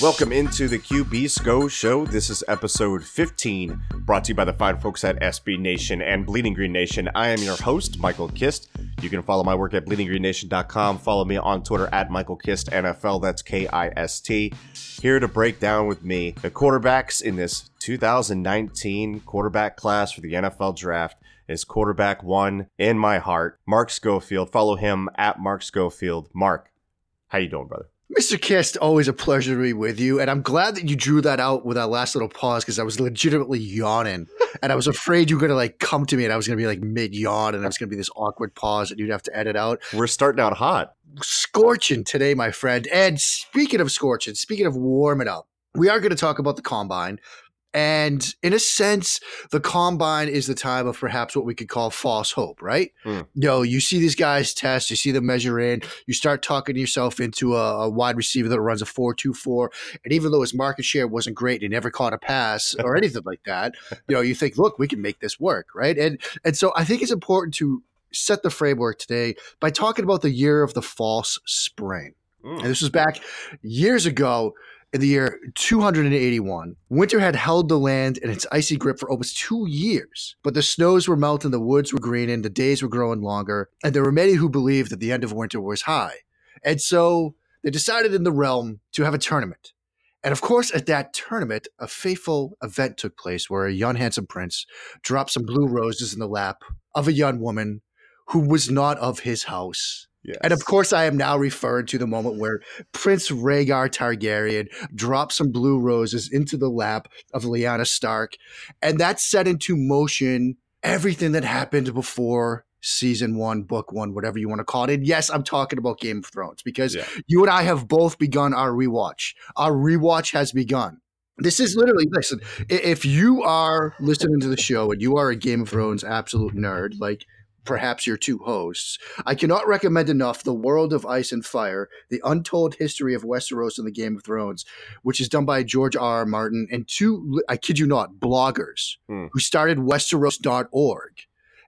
Welcome into the QB SCO show. This is episode 15, brought to you by the fine folks at SB Nation and Bleeding Green Nation. I am your host, Michael Kist. You can follow my work at bleedinggreennation.com. Follow me on Twitter at Michael Kist NFL. That's K I S T. Here to break down with me the quarterbacks in this 2019 quarterback class for the NFL draft is quarterback one in my heart, Mark Schofield. Follow him at Mark Schofield. Mark, how you doing, brother? Mr. Kist, always a pleasure to be with you. And I'm glad that you drew that out with that last little pause because I was legitimately yawning. and I was afraid you were going to like come to me and I was going to be like mid yawn and it was going to be this awkward pause that you'd have to edit out. We're starting out hot. Scorching today, my friend. And speaking of scorching, speaking of warming up, we are going to talk about the combine. And in a sense, the combine is the time of perhaps what we could call false hope, right? Mm. You know, you see these guys test, you see them measure in, you start talking yourself into a, a wide receiver that runs a 4 2 4. And even though his market share wasn't great, he never caught a pass or anything like that, you know, you think, look, we can make this work, right? And and so I think it's important to set the framework today by talking about the year of the false spring. Mm. And this was back years ago in the year 281, winter had held the land in its icy grip for almost two years. But the snows were melting, the woods were greening, the days were growing longer, and there were many who believed that the end of winter was high. And so they decided in the realm to have a tournament. And of course, at that tournament, a fateful event took place where a young, handsome prince dropped some blue roses in the lap of a young woman who was not of his house Yes. And of course, I am now referring to the moment where Prince Rhaegar Targaryen dropped some blue roses into the lap of Lyanna Stark. And that set into motion everything that happened before season one, book one, whatever you want to call it. And yes, I'm talking about Game of Thrones because yeah. you and I have both begun our rewatch. Our rewatch has begun. This is literally listen. If you are listening to the show and you are a Game of Thrones absolute nerd, like perhaps your two hosts. I cannot recommend enough The World of Ice and Fire, The Untold History of Westeros and the Game of Thrones, which is done by George R. R. Martin and two, I kid you not, bloggers hmm. who started Westeros.org.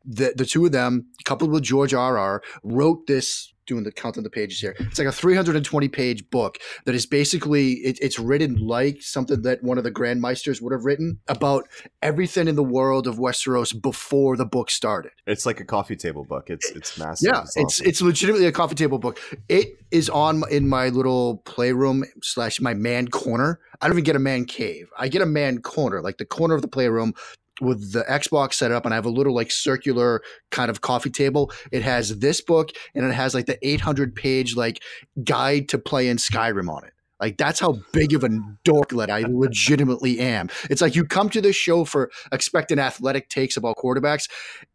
The, the two of them, coupled with George R. R., wrote this doing the count of the pages here. It's like a 320 page book that is basically it, it's written like something that one of the Grand Grandmeisters would have written about everything in the world of Westeros before the book started. It's like a coffee table book. It's it's massive. Yeah, it's it's, it's legitimately a coffee table book. It is on in my little playroom slash my man corner. I don't even get a man cave. I get a man corner, like the corner of the playroom with the Xbox set up and I have a little like circular kind of coffee table. It has this book and it has like the 800 page like guide to play in Skyrim on it. Like that's how big of a dorklet I legitimately am. It's like you come to this show for expecting athletic takes about quarterbacks,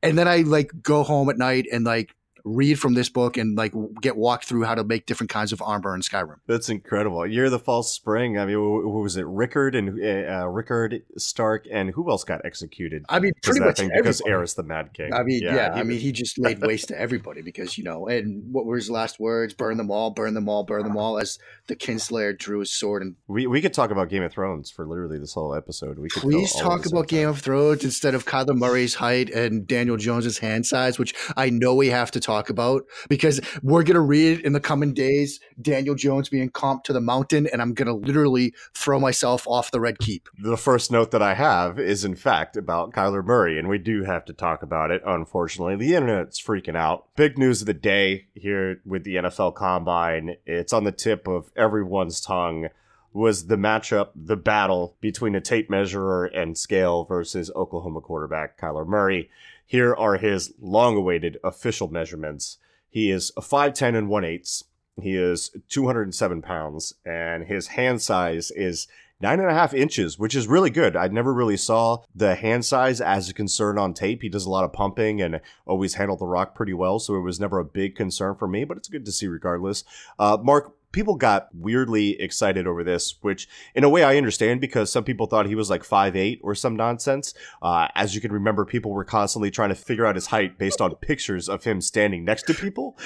and then I like go home at night and like read from this book and like get walked through how to make different kinds of armor in Skyrim. That's incredible. You're the false spring. I mean, who was it? Rickard and uh, uh, Rickard Stark, and who else got executed? I mean, pretty much thing, because Aerys the Mad King. I mean, yeah, yeah I mean, he just laid waste to everybody because you know, and what were his last words? Burn them all, burn them all, burn them all. As the Kingslayer drew his sword and we we could talk about Game of Thrones for literally this whole episode. We could please talk about Game of Thrones instead of Kyler Murray's height and Daniel Jones's hand size, which I know we have to talk about because we're going to read in the coming days Daniel Jones being comped to the mountain, and I'm going to literally throw myself off the red keep. The first note that I have is, in fact, about Kyler Murray, and we do have to talk about it, unfortunately. The internet's freaking out. Big news of the day here with the NFL Combine. It's on the tip of everyone's tongue was the matchup, the battle between a tape measurer and scale versus Oklahoma quarterback Kyler Murray. Here are his long awaited official measurements. He is a 5'10 and 1 8 He is 207 pounds, and his hand size is nine and a half inches, which is really good. I never really saw the hand size as a concern on tape. He does a lot of pumping and always handled the rock pretty well, so it was never a big concern for me, but it's good to see regardless. Uh, Mark, people got weirdly excited over this, which in a way I understand because some people thought he was like five eight or some nonsense. Uh, as you can remember, people were constantly trying to figure out his height based on pictures of him standing next to people.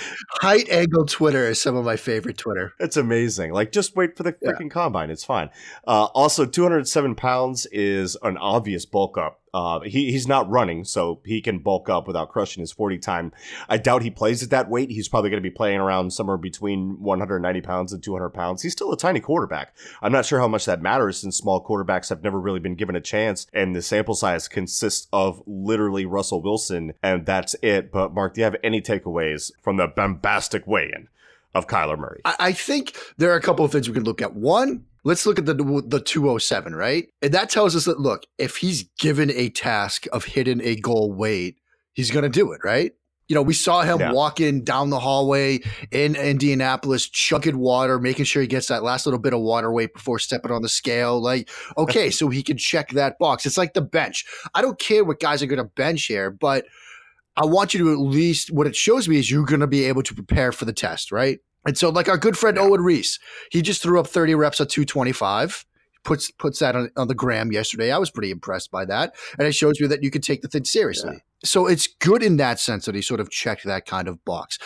Height angle Twitter is some of my favorite Twitter. It's amazing. Like, just wait for the freaking yeah. combine. It's fine. Uh, also, 207 pounds is an obvious bulk up uh, he, he's not running, so he can bulk up without crushing his 40 time. I doubt he plays at that weight. He's probably going to be playing around somewhere between 190 pounds and 200 pounds. He's still a tiny quarterback. I'm not sure how much that matters since small quarterbacks have never really been given a chance, and the sample size consists of literally Russell Wilson, and that's it. But, Mark, do you have any takeaways from the bombastic weigh in? Of Kyler Murray. I think there are a couple of things we can look at. One, Let's look at the the 207, right? And that tells us that look, if he's given a task of hitting a goal weight, he's going to do it, right? You know, we saw him yeah. walking down the hallway in Indianapolis, chugging water, making sure he gets that last little bit of water weight before stepping on the scale. Like, okay, so he can check that box. It's like the bench. I don't care what guys are going to bench here, but I want you to at least, what it shows me is you're going to be able to prepare for the test, right? And so, like our good friend yeah. Owen Riese, he just threw up 30 reps at 225. Puts puts that on, on the gram yesterday. I was pretty impressed by that, and it shows me that you can take the thing seriously. Yeah. So it's good in that sense that he sort of checked that kind of box.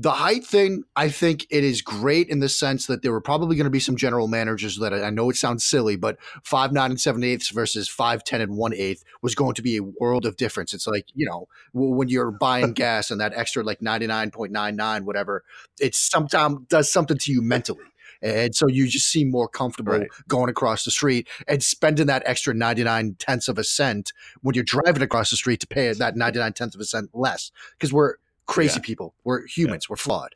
The height thing, I think it is great in the sense that there were probably going to be some general managers that I know it sounds silly, but five nine and seven eighths versus five ten and one eighth was going to be a world of difference. It's like you know when you're buying gas and that extra like ninety nine point nine nine whatever, it sometimes does something to you mentally. And so you just seem more comfortable right. going across the street and spending that extra 99 tenths of a cent when you're driving across the street to pay that 99 tenths of a cent less. Because we're crazy yeah. people. We're humans. Yeah. We're flawed.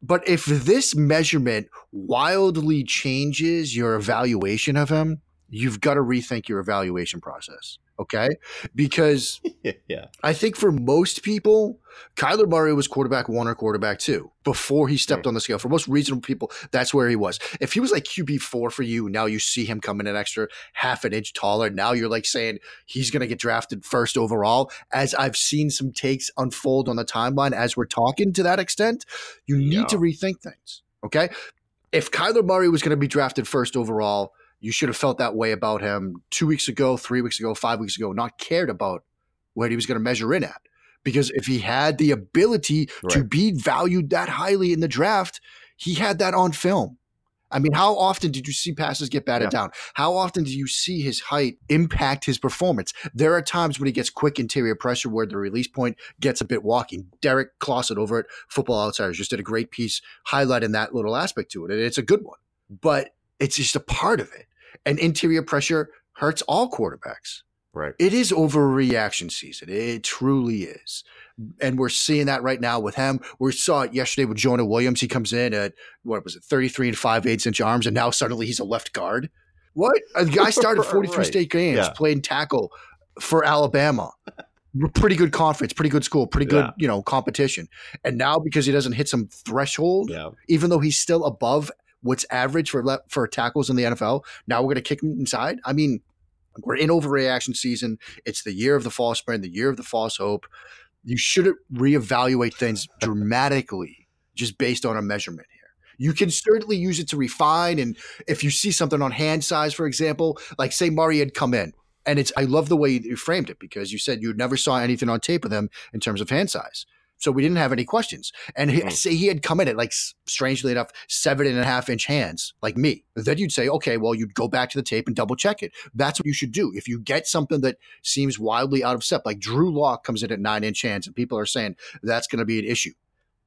But if this measurement wildly changes your evaluation of him, you've got to rethink your evaluation process. Okay. Because yeah. I think for most people, Kyler Murray was quarterback one or quarterback two before he stepped mm. on the scale. For most reasonable people, that's where he was. If he was like QB four for you, now you see him coming an extra half an inch taller. Now you're like saying he's going to get drafted first overall. As I've seen some takes unfold on the timeline as we're talking to that extent, you need yeah. to rethink things. Okay. If Kyler Murray was going to be drafted first overall, you should have felt that way about him two weeks ago, three weeks ago, five weeks ago, not cared about where he was going to measure in at. Because if he had the ability right. to be valued that highly in the draft, he had that on film. I mean, how often did you see passes get batted yeah. down? How often do you see his height impact his performance? There are times when he gets quick interior pressure where the release point gets a bit walking. Derrik Klassen over at Football Outsiders just did a great piece highlighting that little aspect to it, and it's a good one. But it's just a part of it and interior pressure hurts all quarterbacks. Right. It is overreaction season. It truly is. And we're seeing that right now with him. We saw it yesterday with Jonah Williams. He comes in at what was it, 33 and 5 eighths inch arms, and now suddenly he's a left guard. What? A guy started 43 right. state games, yeah. playing tackle for Alabama. Pretty good conference, pretty good school, pretty good, yeah. you know, competition. And now because he doesn't hit some threshold, yeah. even though he's still above what's average for le- for tackles in the NFL. Now we're going to kick him inside. I mean, we're in overreaction season. It's the year of the false spring, the year of the false hope. You should reevaluate things dramatically just based on a measurement here. You can certainly use it to refine. And if you see something on hand size, for example, like say Murray had come in, and it's I love the way you framed it because you said you never saw anything on tape of them in terms of hand size. So we didn't have any questions. And he, mm. say he had come in at like, strangely enough, seven and a half inch hands, like me. Then you'd say, okay, well, you'd go back to the tape and double check it. That's what you should do. If you get something that seems wildly out of step, like Drew Lock comes in at nine inch hands, and people are saying that's going to be an issue.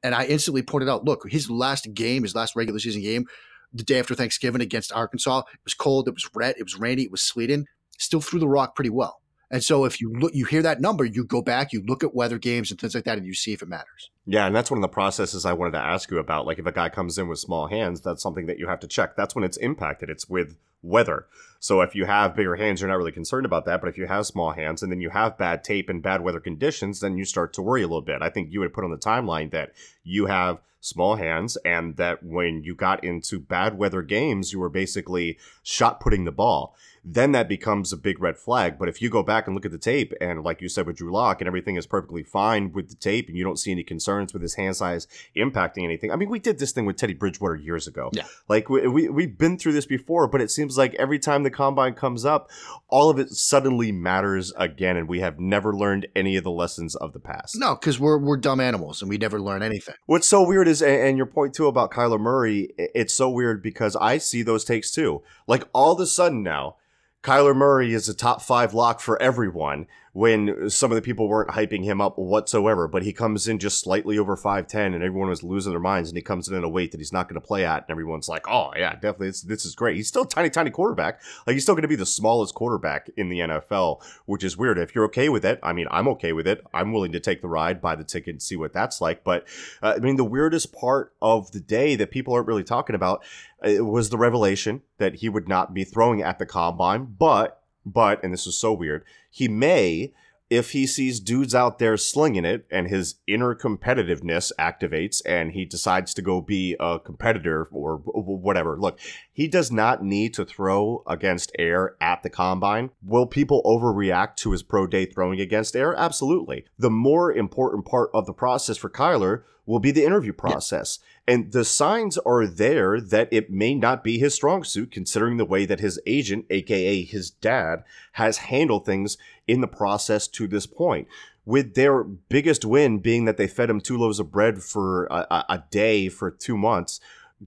And I instantly pointed out, look, his last game, his last regular season game, the day after Thanksgiving against Arkansas, it was cold, it was wet, it was rainy, it was sleeting, still threw the rock pretty well. And so if you look, you hear that number, you go back, you look at weather games and things like that, and you see if it matters. Yeah, and that's one of the processes I wanted to ask you about. Like if a guy comes in with small hands, that's something that you have to check. That's when it's impacted. It's with weather. So if you have bigger hands, you're not really concerned about that. But if you have small hands and then you have bad tape and bad weather conditions, then you start to worry a little bit. I think you would put on the timeline that you have small hands, and that when you got into bad weather games, you were basically shot putting the ball then that becomes a big red flag. But if you go back and look at the tape, and like you said with Drew Lock, and everything is perfectly fine with the tape, and you don't see any concerns with his hand size impacting anything. I mean, we did this thing with Teddy Bridgewater years ago. Yeah. Like we, we, we've been through this before, but it seems like every time the combine comes up, all of it suddenly matters again, and we have never learned any of the lessons of the past. No, because we're, we're dumb animals and we never learn anything. What's so weird is, and your point too about Kyler Murray, it's so weird because I see those takes too. Like all of a sudden now, Kyler Murray is a top five lock for everyone when some of the people weren't hyping him up whatsoever. But he comes in just slightly over 5'10 and everyone was losing their minds. And he comes in at a weight that he's not going to play at. And everyone's like, oh, yeah, definitely. This, this is great. He's still tiny, tiny quarterback. Like, he's still going to be the smallest quarterback in the NFL, which is weird. If you're okay with it, I mean, I'm okay with it. I'm willing to take the ride, buy the ticket, and see what that's like. But uh, I mean, the weirdest part of the day that people aren't really talking about uh, was the revelation that he would not be throwing at the combine, but but, and this is so weird, he may, if he sees dudes out there slinging it and his inner competitiveness activates and he decides to go be a competitor or whatever. Look, he does not need to throw against air at the combine. Will people overreact to his pro day throwing against air? Absolutely. The more important part of the process for Kyler will be the interview process. Yeah. And the signs are there that it may not be his strong suit, considering the way that his agent, aka his dad, has handled things in the process to this point. With their biggest win being that they fed him two loaves of bread for a, a day for two months,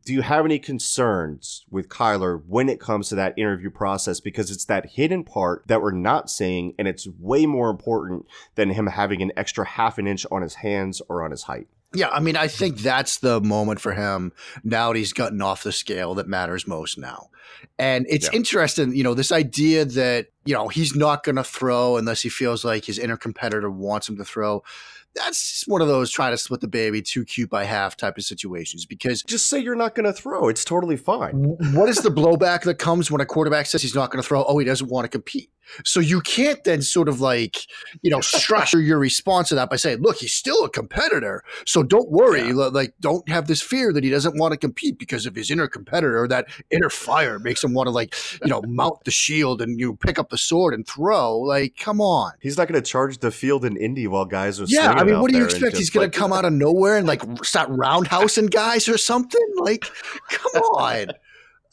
do you have any concerns with Kyler when it comes to that interview process? Because it's that hidden part that we're not seeing, and it's way more important than him having an extra half an inch on his hands or on his height. Yeah, I mean, I think that's the moment for him now that he's gotten off the scale that matters most now. And it's yeah. interesting, you know, this idea that, you know, he's not going to throw unless he feels like his inner competitor wants him to throw that's one of those trying to split the baby too cute by half type of situations because just say you're not going to throw. It's totally fine. What is the blowback that comes when a quarterback says he's not going to throw? Oh, he doesn't want to compete. So you can't then sort of like, you know, structure your response to that by saying, look, he's still a competitor. So don't worry. Yeah. Like, don't have this fear that he doesn't want to compete because of his inner competitor. That inner fire makes him want to, like, you know, mount the shield and you pick up the sword and throw. Like, come on. He's not going to charge the field in Indy while guys are yeah, I mean, what do you expect? He's going to come out of nowhere and like start roundhousing guys or something? Like, come on.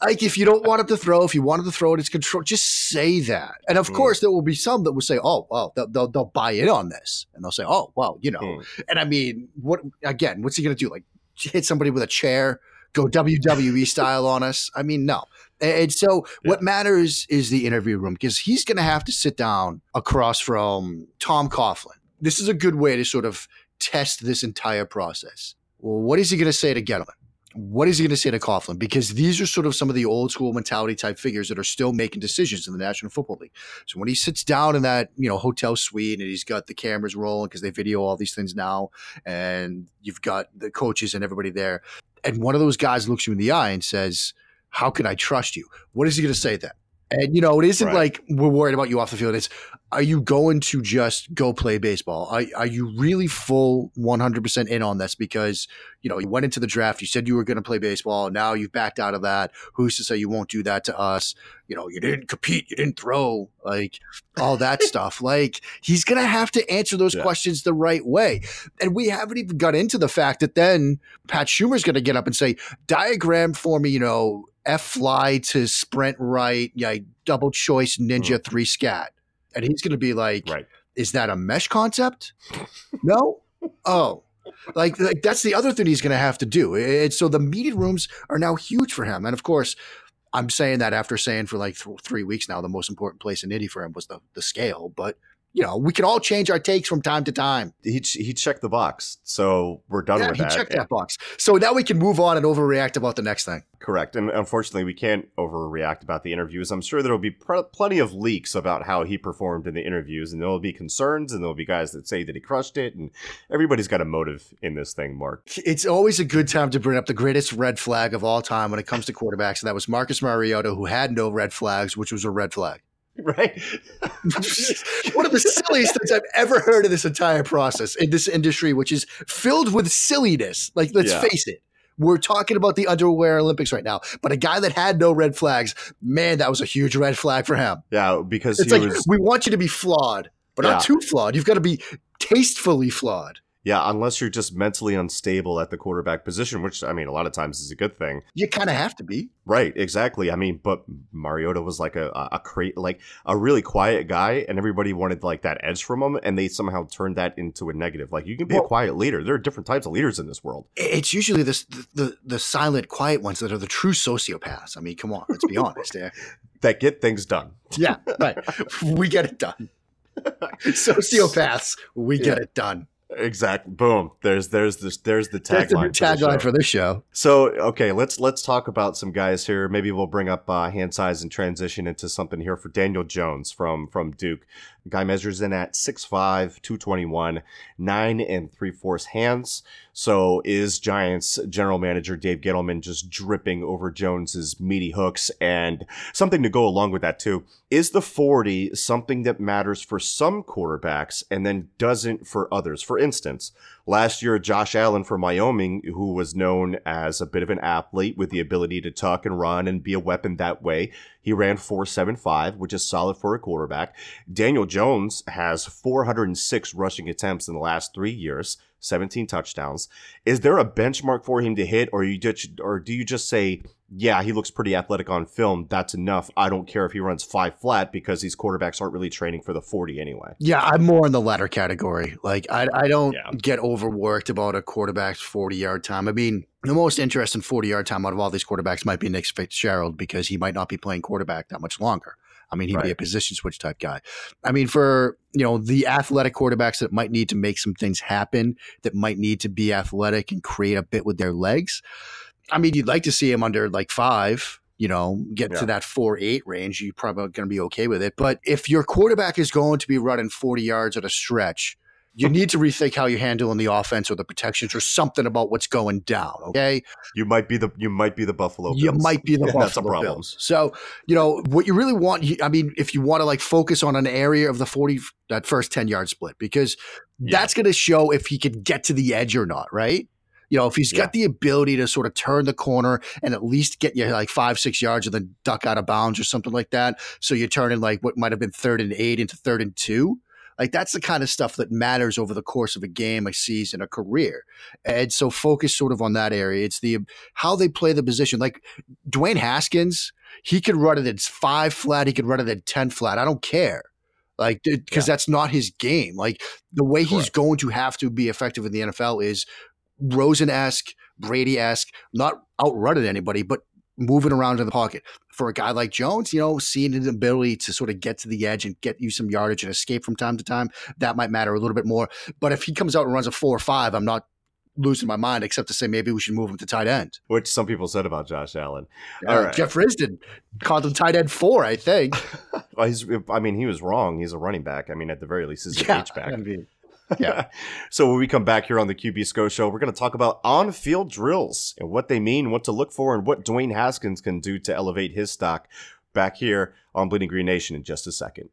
Like if you don't want him to throw, if you want him to throw it, it's control. Just say that. And of mm. course, there will be some that will say, "Oh, well, they'll, they'll, they'll buy in on this," and they'll say, "Oh, well, you know." Mm. And I mean, what again? What's he going to do? Like hit somebody with a chair? Go WWE style on us? I mean, no. And so, yeah. what matters is the interview room because he's going to have to sit down across from Tom Coughlin this is a good way to sort of test this entire process. Well, what is he going to say to Gettleman? What is he going to say to Coughlin? Because these are sort of some of the old school mentality type figures that are still making decisions in the National Football League. So when he sits down in that you know hotel suite and he's got the cameras rolling because they video all these things now, and you've got the coaches and everybody there, and one of those guys looks you in the eye and says, "How can I trust you?" What is he going to say then? And you know, it isn't right. like we're worried about you off the field. It's are you going to just go play baseball? Are, are you really full 100% in on this? Because, you know, you went into the draft, you said you were going to play baseball. Now you've backed out of that. Who's to say you won't do that to us? You know, you didn't compete, you didn't throw, like all that stuff. Like he's going to have to answer those yeah. questions the right way. And we haven't even got into the fact that then Pat Shurmur's going to get up and say, diagram for me, you know, F fly to sprint right, yeah, double choice ninja mm. three scat and he's going to be like, right. "Is that a mesh concept? no, oh." Like, like that's the other thing he's going to have to do. And so the meeting rooms are now huge for him, and of course, I'm saying that after saying for like th- three weeks now, the most important place in Indy for him was the the scale. But you know, we can all change our takes from time to time. He he checked the box, so we're done yeah, with he that. He checked that box, so now we can move on and overreact about the next thing. Correct, and unfortunately, we can't overreact about the interviews. I'm sure there will be pr- plenty of leaks about how he performed in the interviews, and there will be concerns, and there will be guys that say that he crushed it, and everybody's got a motive in this thing. Mark, it's always a good time to bring up the greatest red flag of all time when it comes to quarterbacks, and that was Marcus Mariota, who had no red flags, which was a red flag. right? One of the silliest things I've ever heard in this entire process in this industry, which is filled with silliness. Like, let's Yeah. face it. We're talking about the underwear Olympics right now, but a guy that had no red flags, man, that was a huge red flag for him. yeah, because It's he like was we want you to be flawed, but Yeah. not too flawed. You've got to be tastefully flawed. Yeah, unless you're just mentally unstable at the quarterback position, which I mean, a lot of times is a good thing. You kind of have to be. Right, exactly. I mean, but Mariota was like a a, a cra- like a really quiet guy, and everybody wanted like that edge from him, and they somehow turned that into a negative. Like you can be a quiet leader. There are different types of leaders in this world. It's usually this, the, the the silent, quiet ones that are the true sociopaths. I mean, come on, let's be honest. Yeah, that get things done. yeah, right. We get it done. Sociopaths, we get it done. Exactly. Boom. There's there's this there's the That's the new tagline. for tagline for this show. So okay, let's let's talk about some guys here. Maybe we'll bring up uh, hand size and transition into something here for Daniel Jones from from Duke. Guy measures in at 6'5", 221, nine and three fourths hands. So is Giants general manager Dave Gettleman just dripping over Jones's meaty hooks and something to go along with that too. Is the 40 something that matters for some quarterbacks and then doesn't for others? For instance, last year Josh Allen from Wyoming, who was known as a bit of an athlete with the ability to tuck and run and be a weapon that way, he ran 4.75, which is solid for a quarterback. Daniel Jones has 406 rushing attempts in the last three years, 17 touchdowns. Is there a benchmark for him to hit, or you just, or do you just say, yeah, he looks pretty athletic on film. That's enough. I don't care if he runs five flat because these quarterbacks aren't really training for the 40 anyway. Yeah, I'm more in the latter category. Like, I, I don't Yeah. get overworked about a quarterback's 40 yard time. I mean, the most interesting 40 yard time out of all these quarterbacks might be Nick Fitzgerald because he might not be playing quarterback that much longer. I mean, he'd be a position switch type guy. I mean, for you know the athletic quarterbacks that might need to make some things happen, that might need to be athletic and create a bit with their legs. I mean, you'd like to see him under like five. You know, get Yeah. to that four eight range. You're probably going to be okay with it. But if your quarterback is going to be running 40 yards at a stretch, you need to rethink how you're handling the offense or the protections or something about what's going down. Okay, You might be the you might be the Buffalo. you might be the And Buffalo That's a problem. Bills. So, you know, what you really want, I mean, if you want to like focus on an area of the 40, that first 10 yard split, because Yeah. that's going to show if he could get to the edge or not, right? You know, if he's got the ability to sort of turn the corner and at least get you like five, six yards and then duck out of bounds or something like that. So you're turning like what might have been third and eight into third and two. Like that's the kind of stuff that matters over the course of a game, a season, a career. And so focus sort of on that area. It's the um, how they play the position. Like Dwayne Haskins, he could run it at five flat, he could run it at 10 flat. I don't care. Like, because that's not his game. Like, the way he's going to have to be effective in the NFL is Rosen esque, Brady esque, not outrunning anybody, but moving around in the pocket. For a guy like Jones, you know, seeing his ability to sort of get to the edge and get you some yardage and escape from time to time, that might matter a little bit more. But if he comes out and runs a four or five, I'm not losing my mind, except to say maybe we should move him to tight end. Which some people said about Josh Allen. Uh, All right. Jeff Risdon called him tight end four, I think. Well, he's, I mean, he was wrong. He's a running back. I mean, at the very least, he's an Yeah, H back. I mean, yeah. so when we come back here on the QB Sco Show, we're going to talk about on-field drills and what they mean, what to look for, and what Dwayne Haskins can do to elevate his stock. Back here on Bleeding Green Nation in just a second.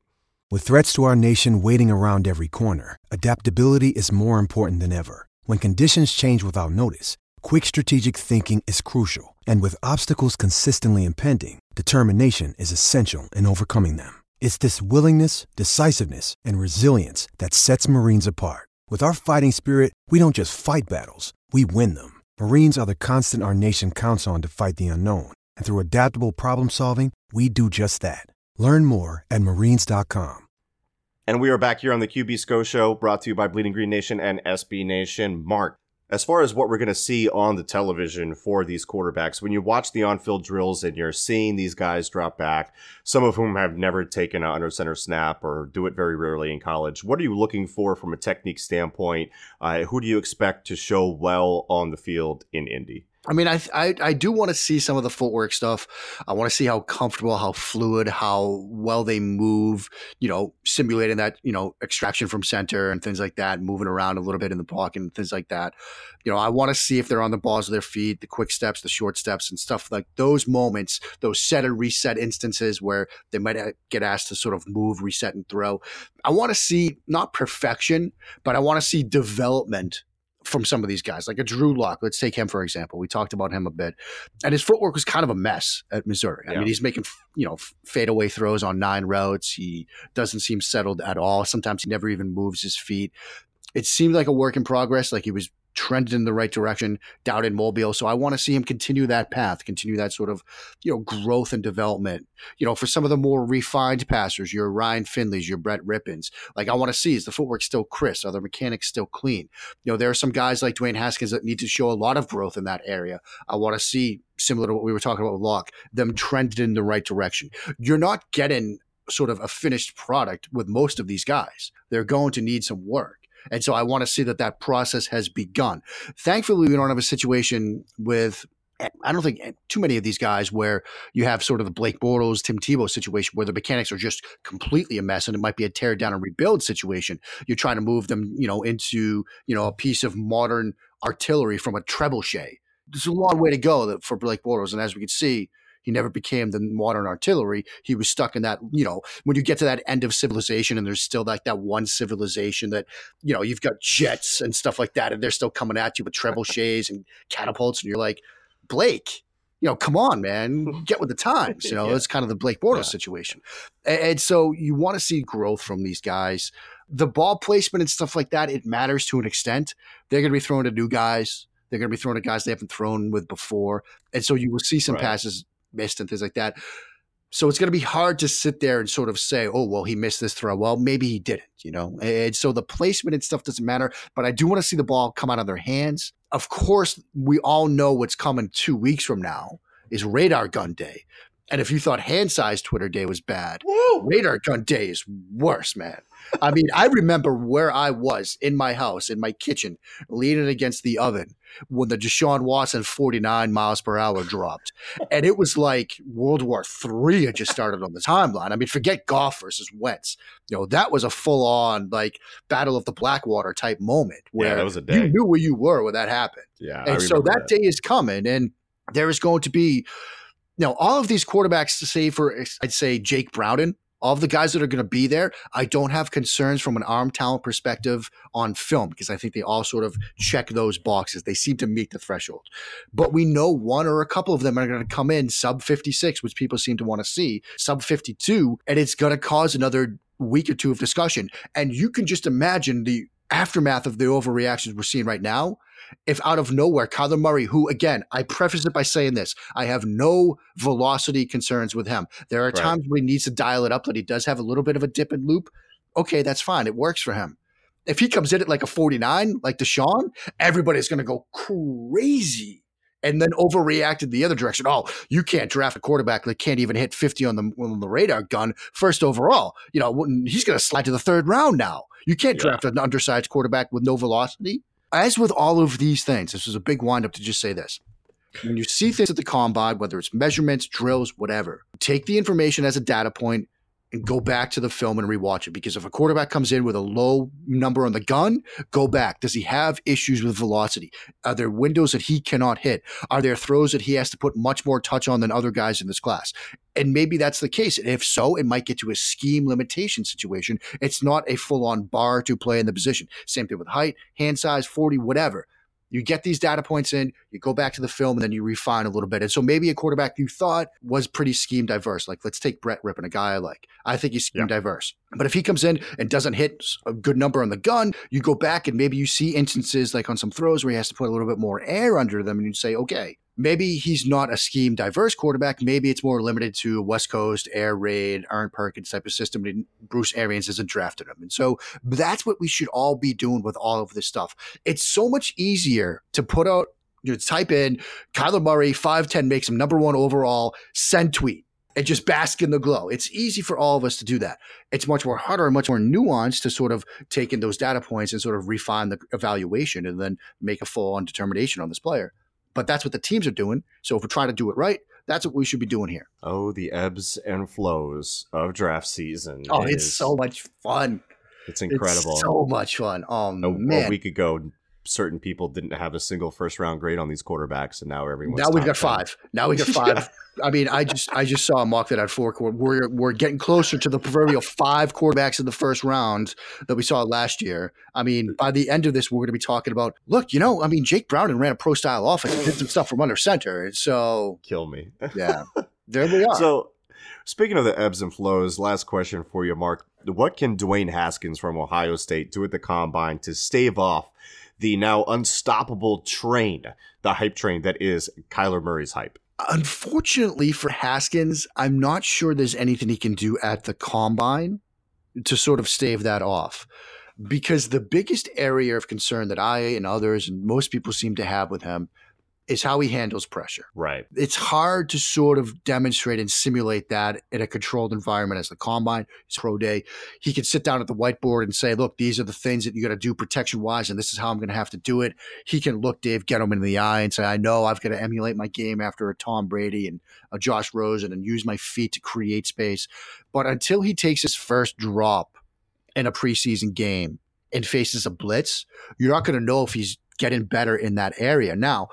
With threats to our nation waiting around every corner, adaptability is more important than ever. When conditions change without notice, quick strategic thinking is crucial. And with obstacles consistently impending, determination is essential in overcoming them. It's this willingness, decisiveness, and resilience that sets Marines apart. With our fighting spirit, we don't just fight battles, we win them. Marines are the constant our nation counts on to fight the unknown. And through adaptable problem solving, we do just that. Learn more at marines.com. And we are back here on the QB Sco Show, brought to you by Bleeding Green Nation and SB Nation. Mark, as far as what we're going to see on the television for these quarterbacks, when you watch the on-field drills and you're seeing these guys drop back, some of whom have never taken an under center snap or do it very rarely in college, what are you looking for from a technique standpoint? Uh, who do you expect to show well on the field in Indy? I mean, I, I, I do want to see some of the footwork stuff. I want to see how comfortable, how fluid, how well they move. You know, simulating that you know extraction from center and things like that, moving around a little bit in the pocket and things like that. You know, I want to see if they're on the balls of their feet, the quick steps, the short steps, and stuff like those moments, those set and reset instances where they might uh, get asked to sort of move, reset, and throw. I want to see not perfection, but I want to see development from some of these guys, like a Drew Lock. Let's take him for example. We talked about him a bit, and his footwork was kind of a mess at Missouri. I yeah. mean, he's making you know fadeaway throws on nine routes. He doesn't seem settled at all. Sometimes he never even moves his feet. It seemed like a work in progress. Like he was trended in the right direction down in Mobile. So I want to see him continue that path, continue that sort of, you know, growth and development. You know, for some of the more refined passers, your Ryan Finleys, your Brett Rypiens, like I want to see is the footwork still crisp? Are the mechanics still clean? You know, there are some guys like Dwayne Haskins that need to show a lot of growth in that area. I want to see, similar to what we were talking about with Lock, them trended in the right direction. You're not getting sort of a finished product with most of these guys. They're going to need some work. And so I want to see that that process has begun. Thankfully, we don't have a situation with I don't think too many of these guys where you have sort of the Blake Bortles, Tim Tebow situation where the mechanics are just completely a mess and it might be a tear down and rebuild situation. You're trying to move them, you know, into, you know, a piece of modern artillery from a trebuchet. There's a long way to go for Blake Bortles. And as we can see, he never became the modern artillery. He was stuck in that, you know, when you get to that end of civilization and there's still like that one civilization that, you know, you've got jets and stuff like that, and they're still coming at you with trebuchets and catapults, and you're like, Blake, you know, come on, man, get with the times. You know, yeah. it's kind of the Blake Bortles yeah. situation. And, and so you want to see growth from these guys. The ball placement and stuff like that, it matters to an extent. They're going to be throwing to new guys. They're going to be throwing to guys they haven't thrown with before. And so you will see some right. passes missed and things like that. So it's going to be hard to sit there and sort of say, oh, well, he missed this throw. Well, maybe he didn't, you know? And so the placement and stuff doesn't matter, but I do want to see the ball come out of their hands. Of course, we all know what's coming two weeks from now is radar gun day. And if you thought hand size Twitter day was bad, Woo! radar gun day is worse, man. I mean, I remember where I was in my house, in my kitchen, leaning against the oven when the Deshaun Watson 49 miles per hour dropped. And it was like World War III had just started on the timeline. I mean, forget Goff versus Wentz. You know, that was a full on like Battle of the Blackwater type moment where yeah, that was a day. you knew where you were when that happened. Yeah. And so that, that day is coming. And there is going to be, know, all of these quarterbacks to say for, I'd say, Jake Browning all of the guys that are going to be there, I don't have concerns from an arm talent perspective on film because I think they all sort of check those boxes. They seem to meet the threshold. But we know one or a couple of them are going to come in sub 56, which people seem to want to see, sub 52, and it's going to cause another week or two of discussion. And you can just imagine the aftermath of the overreactions we're seeing right now if out of nowhere, Kyler Murray, who again, I preface it by saying this, I have no velocity concerns with him. There are right. times where he needs to dial it up that he does have a little bit of a dip and loop. Okay, that's fine. It works for him. If he comes in at like a 49, like Deshaun, everybody's going to go crazy and then overreacted the other direction. Oh, you can't draft a quarterback that can't even hit 50 on the on the radar gun first overall. You know, he's going to slide to the third round now. You can't yeah. draft an undersized quarterback with no velocity. As with all of these things, this is a big windup to just say this. When you see things at the combine, whether it's measurements, drills, whatever, take the information as a data point and go back to the film and rewatch it. Because if a quarterback comes in with a low number on the gun, go back. Does he have issues with velocity? Are there windows that he cannot hit? Are there throws that he has to put much more touch on than other guys in this class? And maybe that's the case. And if so, it might get to a scheme limitation situation. It's not a full on bar to play in the position. Same thing with height, hand size, 40, whatever. You get these data points in, you go back to the film, and then you refine a little bit. And so maybe a quarterback you thought was pretty scheme diverse. Like let's take Brett Rypien, a guy I like. I think he's scheme yeah. diverse. But if he comes in and doesn't hit a good number on the gun, you go back and maybe you see instances like on some throws where he has to put a little bit more air under them, and you say, okay, maybe he's not a scheme diverse quarterback. Maybe it's more limited to West Coast air raid, Aaron Perkins type of system. And Bruce Arians hasn't drafted him. And so that's what we should all be doing with all of this stuff. It's so much easier to put out, you know, type in Kyler Murray, 5'10, makes him number one overall, send tweet and just bask in the glow. It's easy for all of us to do that. It's much more harder and much more nuanced to sort of take in those data points and sort of refine the evaluation and then make a full on determination on this player. But that's what the teams are doing. So if we're trying to do it right, that's what we should be doing here. Oh, the ebbs and flows of draft season. Oh, It it's is- so much fun. it's incredible. It's so much fun. Oh, oh a, man. a week ago, certain people didn't have a single first round grade on these quarterbacks, and now everyone's now we've got 10. five. Now we got five. I mean, I just I just saw a mock that had four. We're we're getting closer to the proverbial five quarterbacks in the first round that we saw last year. I mean, by the end of this, we're going to be talking about. Look, you know, I mean, Jake Browning ran a pro style offense, and did some stuff from under center, and so Kill me. yeah, there we are. So, speaking of the ebbs and flows, last question for you, Mark. What can Dwayne Haskins from Ohio State do at the combine to stave off the now unstoppable train, the hype train that is Kyler Murray's hype? Unfortunately for Haskins, I'm not sure there's anything he can do at the combine to sort of stave that off. Because the biggest area of concern that I and others and most people seem to have with him is how he handles pressure. Right. It's hard to sort of demonstrate and simulate that in a controlled environment as the combine, his pro day. He can sit down at the whiteboard and say, look, these are the things that you got to do protection wise, and this is how I'm going to have to do it. He can look Dave Gettleman in the eye and say, I know I've got to emulate my game after a Tom Brady and a Josh Rosen and use my feet to create space. But until he takes his first drop in a preseason game and faces a blitz, you're not going to know if he's getting better in that area. Now,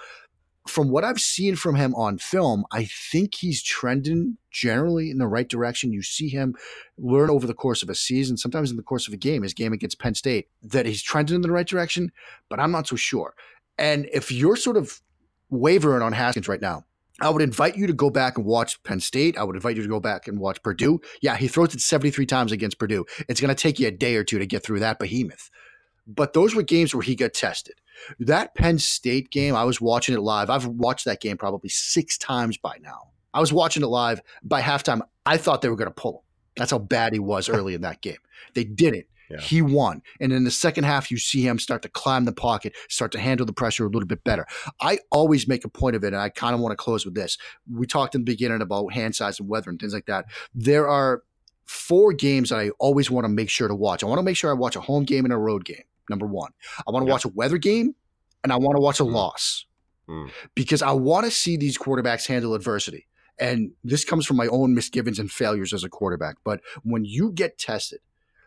from what I've seen from him on film, I think he's trending generally in the right direction. You see him learn over the course of a season, sometimes in the course of a game, his game against Penn State, that he's trending in the right direction, but I'm not so sure. And if you're sort of wavering on Haskins right now, I would invite you to go back and watch Penn State. I would invite you to go back and watch Purdue. Yeah, he throws it 73 times against Purdue. It's going to take you a day or two to get through that behemoth. But those were games where he got tested. That Penn State game, I was watching it live. I've watched that game probably six times by now. I was watching it live. By halftime, I thought they were going to pull him. That's how bad he was early in that game. They didn't. Yeah. He won. And in the second half, you see him start to climb the pocket, start to handle the pressure a little bit better. I always make a point of it, and I kind of want to close with this. We talked in the beginning about hand size and weather and things like that. There are four games that I always want to make sure to watch. I want to make sure I watch a home game and a road game, number one. I want to Yeah. watch a weather game, and I want to watch a Mm. loss Mm. because I want to see these quarterbacks handle adversity. And this comes from my own misgivings and failures as a quarterback. But when you get tested,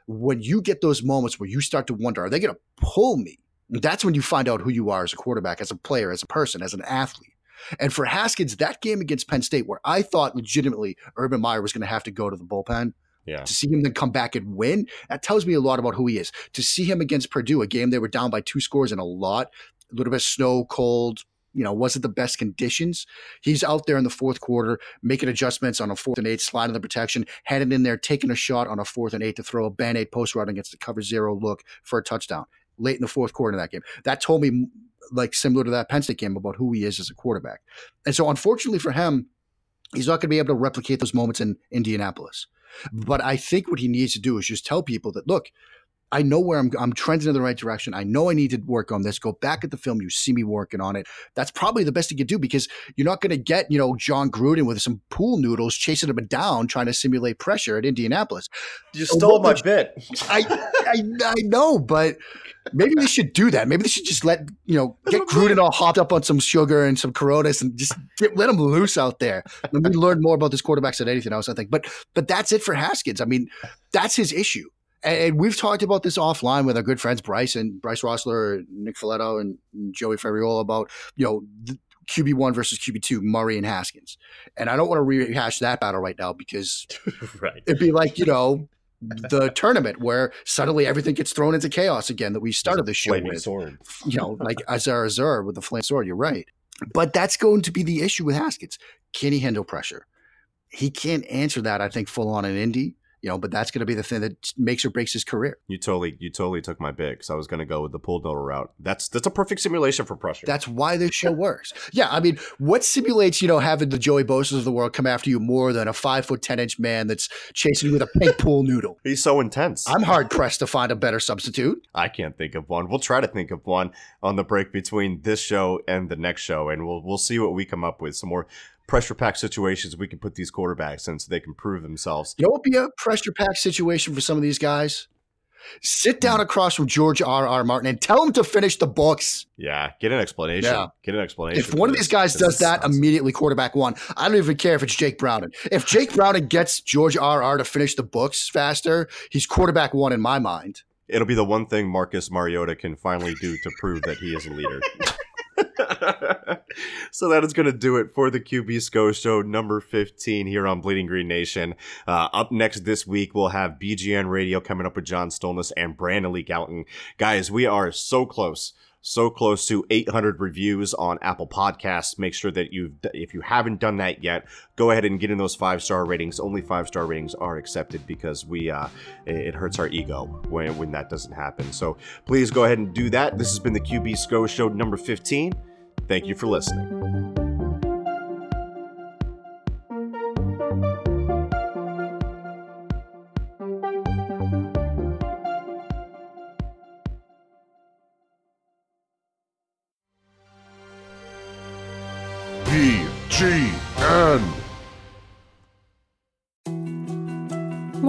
when you get those moments where you start to wonder, are they going to pull me? That's when you find out who you are as a quarterback, as a player, as a person, as an athlete. And for Haskins, that game against Penn State, where I thought legitimately Urban Meyer was going to have to go to the bullpen, Yeah. to see him then come back and win, that tells me a lot about who he is. To see him against Purdue, a game they were down by two scores and a lot, a little bit of snow, cold, you know, wasn't the best conditions. He's out there in the fourth quarter making adjustments on a fourth and eight, sliding the protection, heading in there, taking a shot on a fourth and eight to throw a band aid post route against the cover zero look for a touchdown late in the fourth quarter of that game. That told me, like, similar to that Penn State game, about who he is as a quarterback. And so, unfortunately for him, he's not going to be able to replicate those moments in Indianapolis. But I think what he needs to do is just tell people that, look, I know where I'm, I'm trending in the right direction. I know I need to work on this. Go back at the film. You see me working on it. That's probably the best could do because you're not going to get, you know, Jon Gruden with some pool noodles chasing him down, trying to simulate pressure at Indianapolis. You stole my bit. I, I, I know, but maybe they should do that. Maybe they should just let, you know, get Gruden all hopped up on some sugar and some Coronas and just get, let him loose out there. Let me learn more about this quarterbacks than anything else, I think. But, but that's it for Haskins. I mean, that's his issue. And, we've talked about this offline with our good friends Bryce and Bryce Rossler, Nick Falato, and, Joey Ferriola about you know the QB one versus QB two, Murray and Haskins. And I don't want to rehash that battle right now because right. it'd be like you know the tournament where suddenly everything gets thrown into chaos again that we started the show with. sword. You know, like Azar Azar with the flame sword. You're right, but that's going to be the issue with Haskins. Can he handle pressure? He can't answer that. I think full on in Indy. You know, but that's going to be the thing that makes or breaks his career. You totally, you totally took my bit because I was going to go with the pull noodle route. That's that's a perfect simulation for pressure. That's why this show works. Yeah, I mean, what simulates, you know, having the Joey Bosa's of the world come after you more than a five foot ten inch man that's chasing you with a pink pool noodle? He's so intense. I'm hard pressed to find a better substitute. I can't think of one. We'll try to think of one on the break between this show and the next show, and we'll we'll see what we come up with. Some more pressure pack situations we can put these quarterbacks in so they can prove themselves. You know what be a pressure pack situation for some of these guys? Sit down hmm. across from George R. R. Martin and tell him to finish the books. Yeah, get an explanation. Yeah. Get an explanation. If one of these guys does that, immediately quarterback one. I don't even care if it's Jake Browning. If Jake Browning gets George R. R. to finish the books faster, he's quarterback one in my mind. it'll be the one thing Marcus Mariota can finally do to prove that he is a leader. so that is going to do it for the QB SCO show number 15 here on Bleeding Green Nation. Uh, up next this week, we'll have BGN Radio coming up with John Stolnis and Brandon Lee Gowton. Guys, we are so close. So close to 800 reviews on Apple Podcasts. Make sure that you've, if you haven't done that yet, go ahead and get in those five star ratings. Only five star ratings are accepted because we, uh, it it hurts our ego when when that doesn't happen. So please go ahead and do that. This has been the QB SCO show number 15. Thank you for listening.